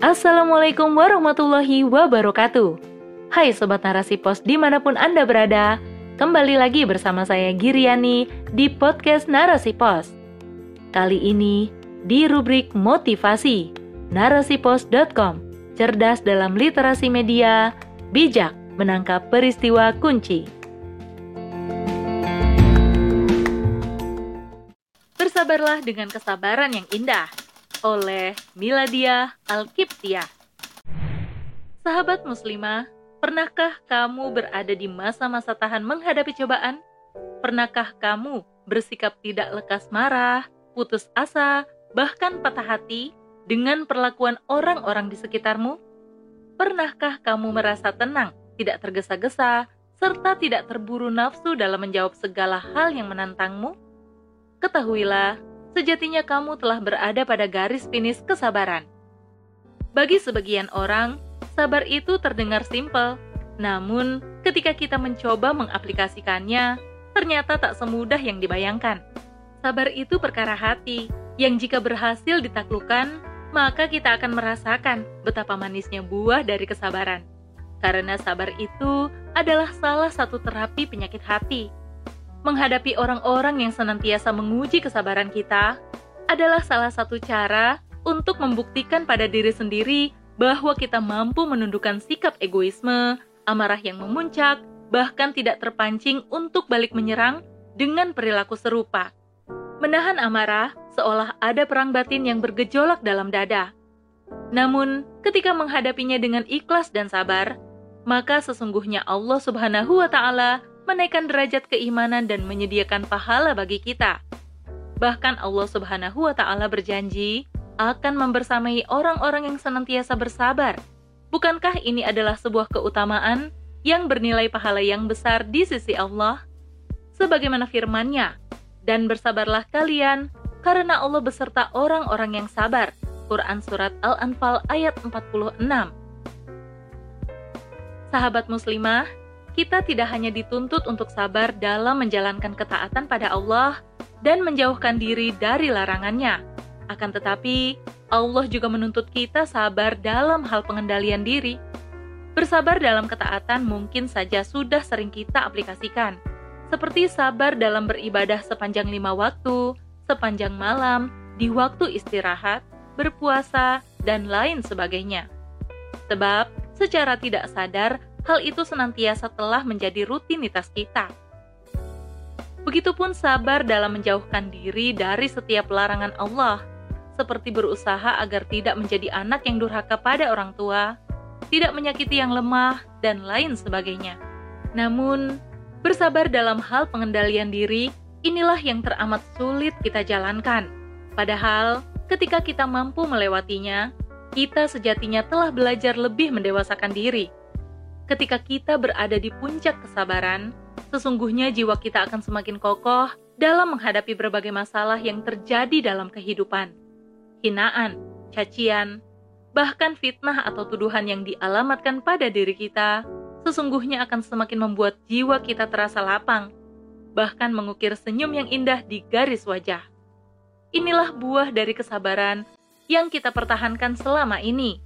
Assalamualaikum warahmatullahi wabarakatuh. Hai Sobat Narasi Pos di mana pun Anda berada, kembali lagi bersama saya Giriani di podcast Narasi Pos. Kali ini di rubrik motivasi, narasipos.com, cerdas dalam literasi media, bijak menangkap peristiwa kunci. Bersabarlah dengan kesabaran yang indah oleh Miladia Alkiptia. Sahabat muslimah, pernahkah kamu berada di masa-masa tahan menghadapi cobaan? Pernahkah kamu bersikap tidak lekas marah, putus asa, bahkan patah hati dengan perlakuan orang-orang di sekitarmu? Pernahkah kamu merasa tenang, tidak tergesa-gesa, serta tidak terburu nafsu dalam menjawab segala hal yang menantangmu? Ketahuilah, sejatinya kamu telah berada pada garis finish kesabaran. Bagi sebagian orang, sabar itu terdengar simpel, namun ketika kita mencoba mengaplikasikannya, ternyata tak semudah yang dibayangkan. Sabar itu perkara hati, yang jika berhasil ditaklukkan, maka kita akan merasakan betapa manisnya buah dari kesabaran. Karena sabar itu adalah salah satu terapi penyakit hati menghadapi orang-orang yang senantiasa menguji kesabaran kita adalah salah satu cara untuk membuktikan pada diri sendiri bahwa kita mampu menundukkan sikap egoisme, amarah yang memuncak, bahkan tidak terpancing untuk balik menyerang dengan perilaku serupa. Menahan amarah seolah ada perang batin yang bergejolak dalam dada. Namun, ketika menghadapinya dengan ikhlas dan sabar, maka sesungguhnya Allah Subhanahu wa Ta'ala menaikkan derajat keimanan dan menyediakan pahala bagi kita. Bahkan Allah Subhanahu wa taala berjanji akan membersamai orang-orang yang senantiasa bersabar. Bukankah ini adalah sebuah keutamaan yang bernilai pahala yang besar di sisi Allah? Sebagaimana firman-Nya, "Dan bersabarlah kalian karena Allah beserta orang-orang yang sabar." Quran surat Al-Anfal ayat 46. Sahabat muslimah, kita tidak hanya dituntut untuk sabar dalam menjalankan ketaatan pada Allah dan menjauhkan diri dari larangannya. Akan tetapi, Allah juga menuntut kita sabar dalam hal pengendalian diri. Bersabar dalam ketaatan mungkin saja sudah sering kita aplikasikan, seperti sabar dalam beribadah sepanjang lima waktu, sepanjang malam, di waktu istirahat, berpuasa, dan lain sebagainya. Sebab, secara tidak sadar, hal itu senantiasa telah menjadi rutinitas kita. Begitupun sabar dalam menjauhkan diri dari setiap larangan Allah, seperti berusaha agar tidak menjadi anak yang durhaka pada orang tua, tidak menyakiti yang lemah, dan lain sebagainya. Namun, bersabar dalam hal pengendalian diri inilah yang teramat sulit kita jalankan. Padahal, ketika kita mampu melewatinya, kita sejatinya telah belajar lebih mendewasakan diri ketika kita berada di puncak kesabaran, sesungguhnya jiwa kita akan semakin kokoh dalam menghadapi berbagai masalah yang terjadi dalam kehidupan. Hinaan, cacian, bahkan fitnah atau tuduhan yang dialamatkan pada diri kita, sesungguhnya akan semakin membuat jiwa kita terasa lapang, bahkan mengukir senyum yang indah di garis wajah. Inilah buah dari kesabaran yang kita pertahankan selama ini.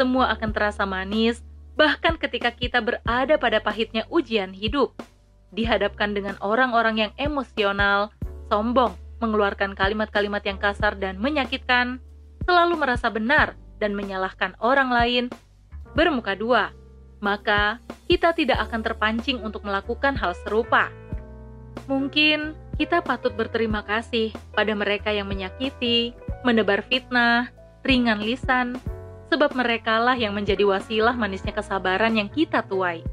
Semua akan terasa manis bahkan ketika kita berada pada pahitnya ujian hidup, dihadapkan dengan orang-orang yang emosional, sombong, mengeluarkan kalimat-kalimat yang kasar dan menyakitkan, selalu merasa benar dan menyalahkan orang lain, bermuka dua, maka kita tidak akan terpancing untuk melakukan hal serupa. Mungkin kita patut berterima kasih pada mereka yang menyakiti, menebar fitnah, ringan lisan, sebab merekalah yang menjadi wasilah manisnya kesabaran yang kita tuai.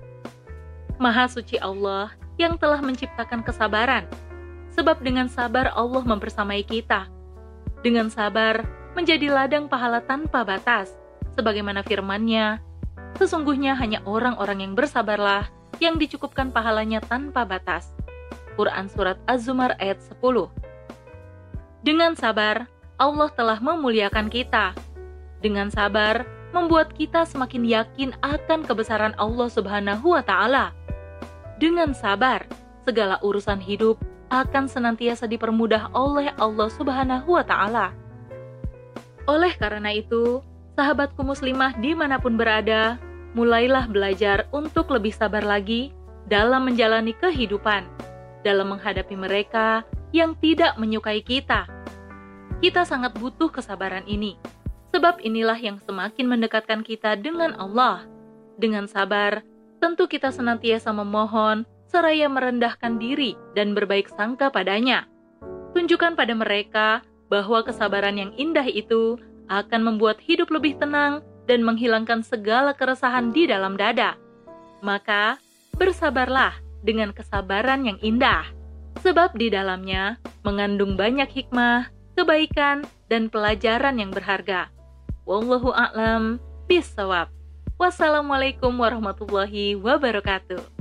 Maha suci Allah yang telah menciptakan kesabaran, sebab dengan sabar Allah mempersamai kita. Dengan sabar menjadi ladang pahala tanpa batas, sebagaimana firman-Nya, sesungguhnya hanya orang-orang yang bersabarlah yang dicukupkan pahalanya tanpa batas. Quran Surat Az-Zumar ayat 10 Dengan sabar, Allah telah memuliakan kita, dengan sabar, membuat kita semakin yakin akan kebesaran Allah Subhanahu wa Ta'ala. Dengan sabar, segala urusan hidup akan senantiasa dipermudah oleh Allah Subhanahu wa Ta'ala. Oleh karena itu, sahabatku muslimah di mana pun berada, mulailah belajar untuk lebih sabar lagi dalam menjalani kehidupan, dalam menghadapi mereka yang tidak menyukai kita. Kita sangat butuh kesabaran ini, sebab inilah yang semakin mendekatkan kita dengan Allah. Dengan sabar, tentu kita senantiasa memohon seraya merendahkan diri dan berbaik sangka padanya. Tunjukkan pada mereka bahwa kesabaran yang indah itu akan membuat hidup lebih tenang dan menghilangkan segala keresahan di dalam dada. Maka, bersabarlah dengan kesabaran yang indah, sebab di dalamnya mengandung banyak hikmah, kebaikan, dan pelajaran yang berharga. Wallahu a'lam bisawab. Wassalamualaikum warahmatullahi wabarakatuh.